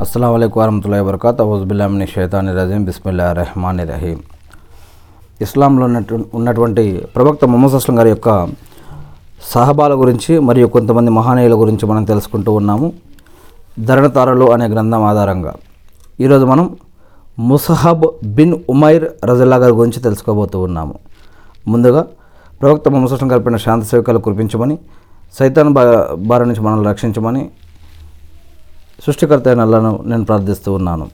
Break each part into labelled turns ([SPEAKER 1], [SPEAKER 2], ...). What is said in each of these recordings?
[SPEAKER 1] అస్సలం అయికు వరహతుల్లా వబర్కాత్ అవుజుబుల్లామిని షైతాని రజీం బిస్మిల్లా రెహమాన్ రహీం ఇస్లాంలో ఉన్నటు ఉన్నటువంటి ప్రవక్త మొహమ్మద్ అస్లం గారి యొక్క సహబాల గురించి మరియు కొంతమంది మహానీయుల గురించి మనం తెలుసుకుంటూ ఉన్నాము. ధరణతారలు అనే గ్రంథం ఆధారంగా. ఈరోజు మనం ముసహబ్ బిన్ ఉమైర్ రజల్లా గారి గురించి తెలుసుకోబోతూ ఉన్నాము. ముందుగా ప్రవక్త మొహమ్మద్ అస్లం గారి శాంతి సేవికలు కురిపించమని సైతాన్ బా బారి నుంచి మనల్ని రక్షించమని సృష్టికర్త అయిన అల్లాను నేను ప్రార్థిస్తూ ఉన్నాను.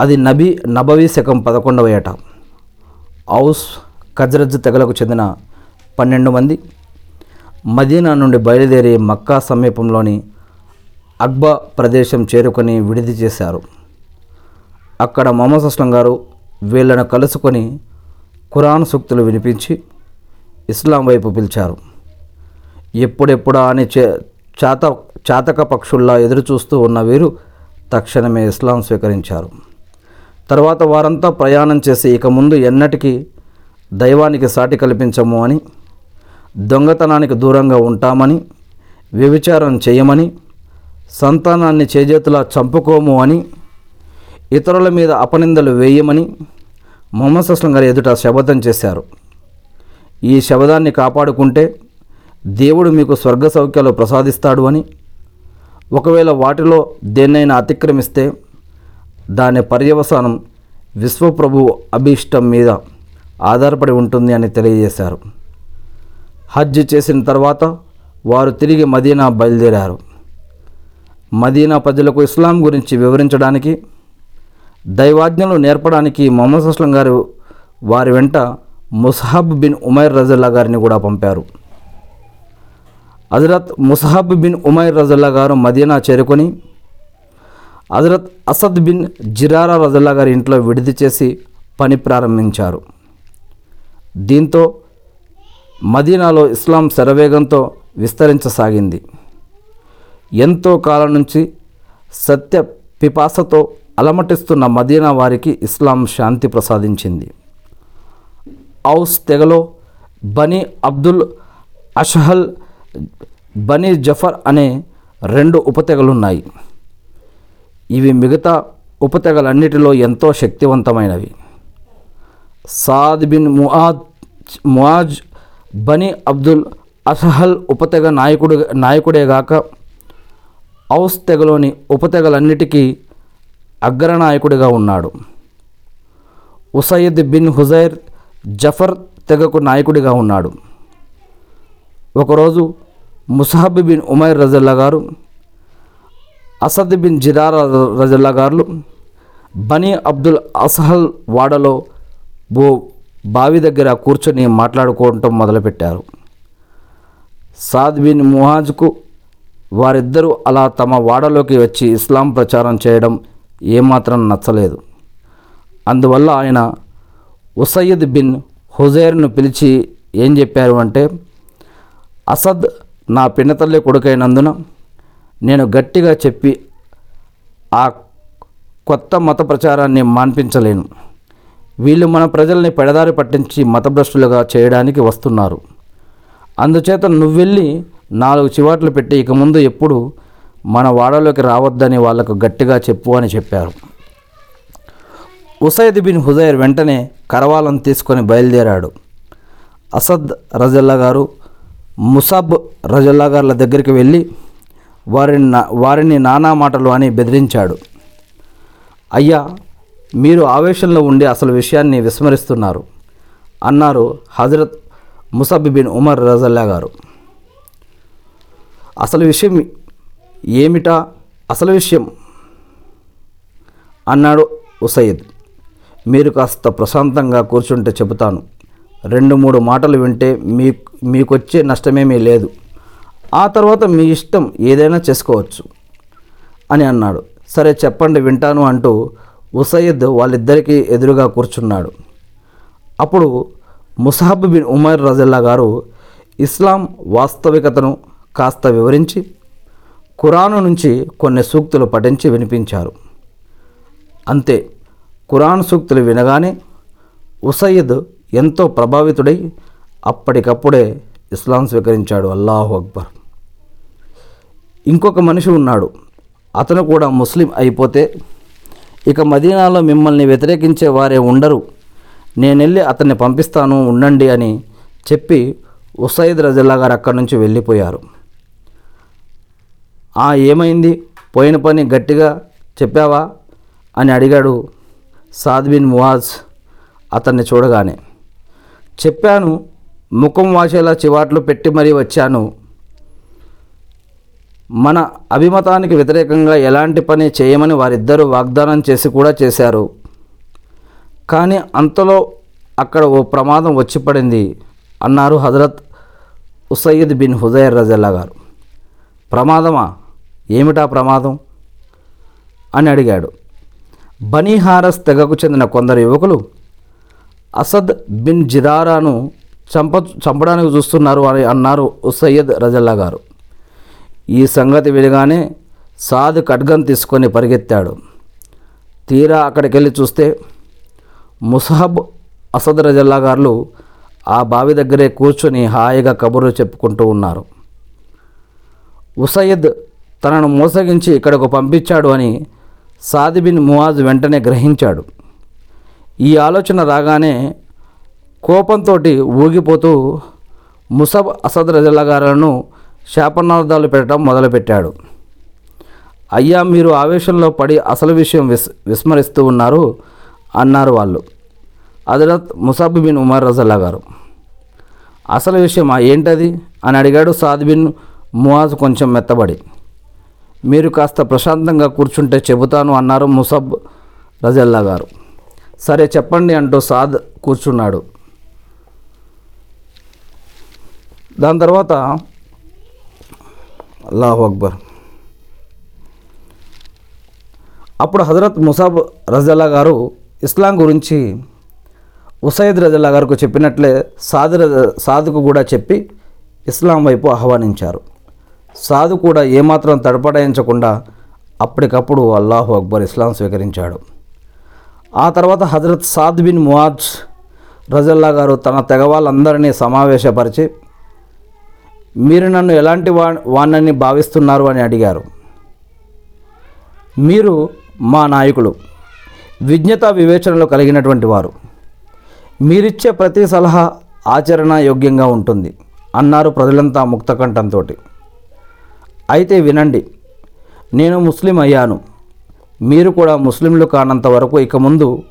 [SPEAKER 1] అది నబీ నబవీ శకం పదకొండవ ఏట. ఔస్ ఖజ్రజ్ తెగలకు చెందిన పన్నెండు మంది. మదీనా నుండి బయలుదేరి మక్కా సమీపంలోని అక్బా ప్రదేశం చేరుకొని విడిది చేశారు. అక్కడ మొహమ్మద్ అస్లం గారు వీళ్ళను కలుసుకొని ఖురాన్ సూక్తులు వినిపించి ఇస్లాం వైపు పిలిచారు. ఎప్పుడెప్పుడా అని చే చాత చాతక పక్షుల్లా ఎదురుచూస్తూ ఉన్న వీరు తక్షణమే ఇస్లాం స్వీకరించారు. తర్వాత వారంతా ప్రయాణం చేసి ఇక ముందు ఎన్నటికీ దైవానికి సాటి కల్పించము అని దొంగతనానికి దూరంగా ఉంటామని వ్యభిచారం చేయమని సంతానాన్ని చేజేతులా చంపుకోము అని ఇతరుల మీద అపనిందలు వేయమని మొహమ్మద్ అస్లం గారి ఎదుట శపథం చేశారు. ఈ శబదాన్ని కాపాడుకుంటే దేవుడు మీకు స్వర్గ సౌఖ్యాలు ప్రసాదిస్తాడు అని. ఒకవేళ వాటిలో దేన్నైనా అతిక్రమిస్తే దాని పర్యవసానం విశ్వప్రభు అభీష్టం మీద ఆధారపడి ఉంటుంది అని తెలియజేశారు. హజ్ చేసిన తర్వాత వారు తిరిగి మదీనా బయలుదేరారు. మదీనా ప్రజలకు ఇస్లాం గురించి వివరించడానికి దైవాజ్ఞలు నేర్పడానికి మొహమ్మద్ అస్లం గారు వారి వెంట ముసహబ్ బిన్ ఉమైర్ రజల్లా గారిని కూడా పంపారు. హజరత్ ముసహబ్ బిన్ ఉమైర్ రజల్లా గారు మదీనా చేరుకొని హజరత్ అసద్ బిన్ జిరారా రజల్లా గారి ఇంట్లో విడిది చేసి పని ప్రారంభించారు. దీంతో మదీనాలో ఇస్లాం శరవేగంతో విస్తరించసాగింది. ఎంతో కాలం నుంచి సత్య పిపాసతో అలమటిస్తున్న మదీనా వారికి ఇస్లాం శాంతి ప్రసాదించింది. Aws తెగలో Bani Abdul Ashhal Bani Zafar అనే రెండు ఉపతెగలున్నాయి ఇవి మిగతా ఉపతెగలన్నిటిలో ఎంతో శక్తివంతమైనవి. Saad bin Muadh Muaz Bani Abdul Asahal ఉపతెగ నాయకుడు నాయకుడేగాక ఔస్ తెగలోని ఉపతెగలన్నిటికీ అగ్రనాయకుడిగా ఉన్నాడు. ఉసైద్ బిన్ హుజైర్ జఫర్ తెగకు నాయకుడిగా ఉన్నాడు. ఒకరోజు ముసహబ్ బిన్ ఉమైర్ రజల్లా గారు అసద్ బిన్ జిరార్ రజల్లా గారు బనీ అబ్దుల్ అసహల్ వాడలో ఓ బావి దగ్గర కూర్చొని మాట్లాడుకోవటం మొదలుపెట్టారు. సాద్ బిన్ ముహాజ్కు వారిద్దరూ అలా తమ వాడలోకి వచ్చి ఇస్లాం ప్రచారం చేయడం ఏమాత్రం నచ్చలేదు. అందువల్ల ఆయన ఉసయ్యద్ బిన్ హుజైర్ను పిలిచి ఏం చెప్పారు అంటే అసద్ నా పిన్నతల్లి కొడుకైనందున నేను గట్టిగా చెప్పి ఆ కొత్త మత ప్రచారాన్ని మాన్పించలేను. వీళ్ళు మన ప్రజల్ని పెడదారి పట్టించి మతభ్రష్టులుగా చేయడానికి వస్తున్నారు. అందుచేత నువ్వెళ్ళి నాలుగు చివాట్లు పెట్టి ఇక ముందు ఎప్పుడు మన వాడలోకి రావద్దని వాళ్ళకు గట్టిగా చెప్పు అని చెప్పారు. ఉసైద్ బిన్ హుజైర్ వెంటనే కరవాలం తీసుకొని బయలుదేరాడు. అసద్ రజల్లా గారు ముసాబ్ రజల్లాగార్ల దగ్గరికి వెళ్ళి వారిని నా వారిని నానా మాటలు అని బెదిరించాడు. అయ్యా మీరు ఆవేశంలో ఉండి అసలు విషయాన్ని విస్మరిస్తున్నారు అన్నారు హజరత్ ముసబ్ బిన్ ఉమర్ రజల్లా గారు. అసలు విషయం ఏమిటా? అసలు విషయం అన్నాడు ఉసయ్యద్ మీరు కాస్త ప్రశాంతంగా కూర్చుంటే చెబుతాను. రెండు మూడు మాటలు వింటే మీ మీకొచ్చే నష్టమేమీ లేదు. ఆ తర్వాత మీ ఇష్టం ఏదైనా చేసుకోవచ్చు అని అన్నాడు. సరే చెప్పండి వింటాను అంటూ ఉసయ్యద్ వాళ్ళిద్దరికీ ఎదురుగా కూర్చున్నాడు. అప్పుడు ముసాబ్ బిన్ ఉమర్ రజల్లా గారు ఇస్లాం వాస్తవికతను కాస్త వివరించి ఖురాను నుంచి కొన్ని సూక్తులు పఠించి వినిపించారు. అంతే. ఖురాన్ సూక్తులు వినగానే ఉసయ్యద్ ఎంతో ప్రభావితుడై అప్పటికప్పుడే ఇస్లాం స్వీకరించాడు. అల్లాహు అక్బర్. ఇంకొక మనిషి ఉన్నాడు. అతను కూడా ముస్లిం అయిపోతే ఇక మదీనాలో మిమ్మల్ని వ్యతిరేకించే వారే ఉండరు. నేను వెళ్ళి అతన్ని పంపిస్తాను ఉండండి అని చెప్పి ఉసైద్ రజల్లా గారు అక్కడి నుంచి వెళ్ళిపోయారు. ఆ ఏమైంది? పోయిన పని గట్టిగా చెప్పావా? అని అడిగాడు సాద్బిన్ మువాజ్ అతన్ని చూడగానే. చెప్పాను ముఖం వాసేలా చివాట్లు పెట్టి మరీ వచ్చాను. మన అభిమతానికి వ్యతిరేకంగా ఎలాంటి పని చేయమని వారిద్దరూ వాగ్దానం చేసి కూడా చేశారు. కానీ అంతలో అక్కడ ఓ ప్రమాదం వచ్చి పడింది అన్నారు హజరత్ ఉసయ్యద్ బిన్ హుజైర్ రజల్లా గారు. ప్రమాదమా? ఏమిటా ప్రమాదం? అని అడిగాడు. బనీహారస్ తెగకు చెందిన కొందరు యువకులు అసద్ బిన్ జిదారాను చంప చంపడానికి చూస్తున్నారు అని అన్నారు ఉసయ్యద్ రజల్లా గారు. ఈ సంగతి వినగానే సాద్ ఖడ్గం తీసుకొని పరిగెత్తాడు. తీరా అక్కడికి వెళ్ళి చూస్తే ముసహబ్ అసద్ రజల్లా గారు ఆ బావి దగ్గరే కూర్చొని హాయిగా కబుర్లు చెప్పుకుంటూ ఉన్నారు. ఉసయ్యద్ తనను మోసగించి ఇక్కడకు పంపించాడు అని సాద్ బిన్ మువాజ్ వెంటనే గ్రహించాడు. ఈ ఆలోచన రాగానే కోపంతో ఊగిపోతూ ముసబ్ అసద్ రజల్లా గారులను శాపనార్థాలు పెట్టడం మొదలుపెట్టాడు. అయ్యా మీరు ఆవేశంలో పడి అసలు విషయం విస్ విస్మరిస్తూ ఉన్నారు అన్నారు వాళ్ళు. హజరత్ ముసాబ్ బిన్ ఉమర్ రజల్లా గారు. అసలు విషయం ఏంటది? అని అడిగాడు సాద్ బిన్ మువాజ్ కొంచెం మెత్తబడి. మీరు కాస్త ప్రశాంతంగా కూర్చుంటే చెబుతాను అన్నారు ముసబ్ రజల్లా గారు. సరే చెప్పండి అంటూ సాద్ కూర్చున్నాడు. దాని తర్వాత అల్లాహ్ అక్బర్. అప్పుడు హజరత్ ముసాబ్ రజల్లా గారు ఇస్లాం గురించి ఉసైద్ రజల్లా గారికి చెప్పినట్లే సాద్ రజ- సాదుకు కూడా చెప్పి ఇస్లాం వైపు ఆహ్వానించారు. సాధు కూడా ఏమాత్రం తడపడాయించకుండా అప్పటికప్పుడు అల్లాహు అక్బర్ ఇస్లాం స్వీకరించాడు. ఆ తర్వాత హజరత్ సాద్ బిన్ మువాజ్ రజల్లా గారు తన తెగ వాళ్ళందరినీ సమావేశపరిచి మీరు నన్ను ఎలాంటి వా వాణ్ణని భావిస్తున్నారు అని అడిగారు. మీరు మా నాయకులు విజ్ఞత వివేచనలు కలిగినటువంటి వారు మీరిచ్చే ప్రతి సలహా ఆచరణ యోగ్యంగా ఉంటుంది అన్నారు ప్రజలంతా ముక్తకంఠంతో అయితే వినండి నేను ముస్లిం అయ్యాను. మీరు కూడా ముస్లింలు కానంత వరకు ఇక ముందు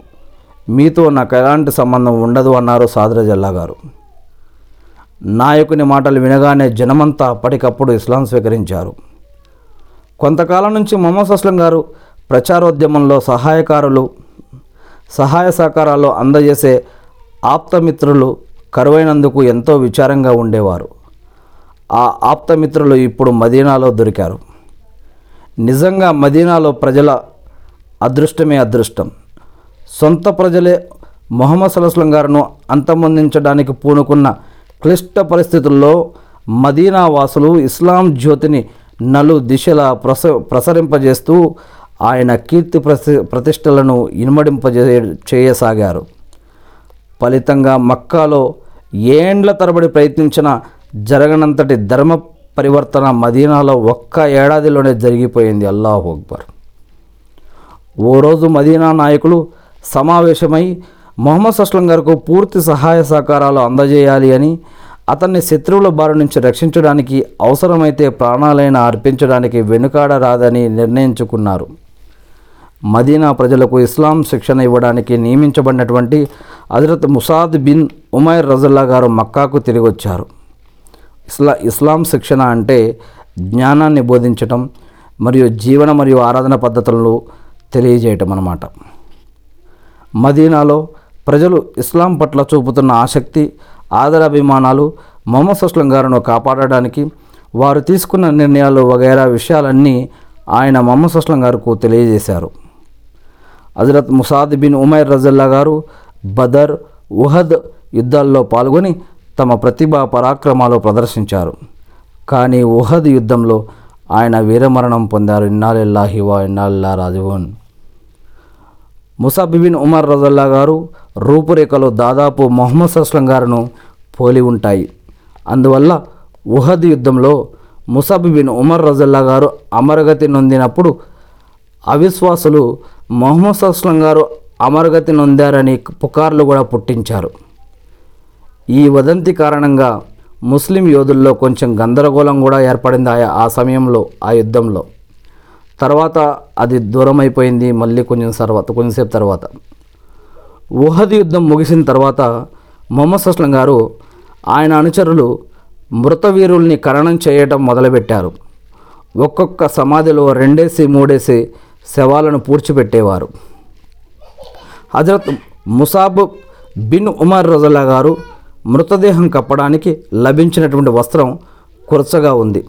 [SPEAKER 1] మీతో నాకు ఎలాంటి సంబంధం ఉండదు అన్నారు సాదరజల్లా గారు. నాయకుని మాటలు వినగానే జనమంతా అప్పటికప్పుడు ఇస్లాం స్వీకరించారు. కొంతకాలం నుంచి మొహమ్మద్ అస్లం గారు ప్రచారోద్యమంలో సహాయకారులు సహాయ సహకారాలు అందజేసే ఆప్తమిత్రులు కరువైనందుకు ఎంతో విచారంగా ఉండేవారు. ఆ ఆప్తమిత్రులు ఇప్పుడు మదీనాలో దొరికారు. నిజంగా మదీనాలో ప్రజల అదృష్టమే అదృష్టం. సొంత ప్రజలే మొహమ్మద్ సలస్లం గారును అంతమొందించడానికి పూనుకున్న క్లిష్ట పరిస్థితుల్లో మదీనా వాసులు ఇస్లాం జ్యోతిని నలు దిశలా ప్రస ప్రసరింపజేస్తూ ఆయన కీర్తి ప్రతి ప్రతిష్టలను ఇనుమడింపజే చేయసాగారు. ఫలితంగా మక్కాలో ఏండ్ల తరబడి ప్రయత్నించిన జరగనంతటి ధర్మ పరివర్తన మదీనాలో ఒక్క ఏడాదిలోనే జరిగిపోయింది. అల్లాహు అక్బర్. ఓ రోజు మదీనా నాయకులు సమావేశమై మొహమ్మద్ అస్లం గారికి పూర్తి సహాయ సహకారాలు అందజేయాలి అని అతన్ని శత్రువుల బారి నుంచి రక్షించడానికి అవసరమైతే ప్రాణాలైనా అర్పించడానికి వెనుకాడరాదని నిర్ణయించుకున్నారు. మదీనా ప్రజలకు ఇస్లాం శిక్షణ ఇవ్వడానికి నియమించబడినటువంటి హజరత్ ముసాద్ బిన్ ఉమైర్ రజల్లా గారు మక్కాకు తిరిగి వచ్చారు. ఇస్లా ఇస్లాం శిక్షణ అంటే జ్ఞానాన్ని బోధించటం మరియు జీవన మరియు ఆరాధన పద్ధతులను తెలియజేయటం అన్నమాట. మదీనాలో ప్రజలు ఇస్లాం పట్ల చూపుతున్న ఆసక్తి ఆదరాభిమానాలు మొహమ్మద్ అస్లం గారిను కాపాడడానికి వారు తీసుకున్న నిర్ణయాలు వగైరా విషయాలన్నీ ఆయన మొహమ్మద్ అస్లం గారికి తెలియజేశారు. హజరత్ ముసాద్ బిన్ ఉమైర్ రజల్లా గారు బదర్ ఉహద్ యుద్ధాల్లో పాల్గొని తమ ప్రతిభా పరాక్రమాలు ప్రదర్శించారు. కానీ ఉహద్ యుద్ధంలో ఆయన వీరమరణం పొందారు. ఇన్నాళ్ళిల్లాహి వా ఇన్నాళ్ళ రాజభవన్ ముసాబిబిన్ ఉమర్ రజల్లా గారు రూపురేఖలు దాదాపు మొహమ్మద్ అస్లం గారును పోలి ఉంటాయి. అందువల్ల ఉహద్ యుద్ధంలో ముసాబిబిన్ ఉమర్ రజల్లా గారు అమరగతి నొందినప్పుడు అవిశ్వాసులు మొహమ్మద్ అస్లం గారు అమరగతి నొందారని పుకార్లు కూడా పుట్టించారు. ఈ వదంతి కారణంగా ముస్లిం యోధుల్లో కొంచెం గందరగోళం కూడా ఏర్పడింది ఆ సమయంలో ఆ యుద్ధంలో. తర్వాత అది దూరం అయిపోయింది మళ్ళీ కొంచెం తర్వాత కొంచెంసేపు తర్వాత. ఊహది యుద్ధం ముగిసిన తర్వాత మొహమ్మద్ అస్లం గారు ఆయన అనుచరులు మృతవీరుల్ని ఖననం చేయటం మొదలుపెట్టారు. ఒక్కొక్క సమాధిలో రెండేసి మూడేసి శవాలను పూడ్చిపెట్టేవారు. హజరత్ ముసాబ్ బిన్ ఉమర్ రజల్లా గారు మృతదేహం కప్పడానికి లభించినటువంటి వస్త్రం కురచగా ఉంది.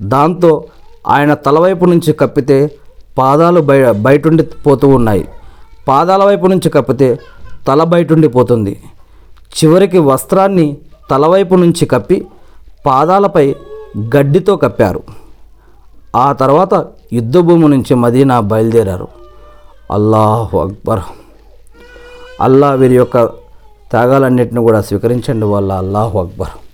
[SPEAKER 1] దాంతో ఆయన తలవైపు నుంచి కప్పితే పాదాలు బయ బయటుండి పోతూ ఉన్నాయి. పాదాల వైపు నుంచి కప్పితే తల బయటుండిపోతుంది చివరికి వస్త్రాన్ని తలవైపు నుంచి కప్పి పాదాలపై గడ్డితో కప్పారు. ఆ తర్వాత యుద్ధభూమి నుంచి మదీనా బయలుదేరారు. అల్లాహు అక్బర్. అల్లా వీరి యొక్క త్యాగాలన్నింటిని కూడా స్వీకరించండి. వాళ్ళ అల్లాహు అక్బర్.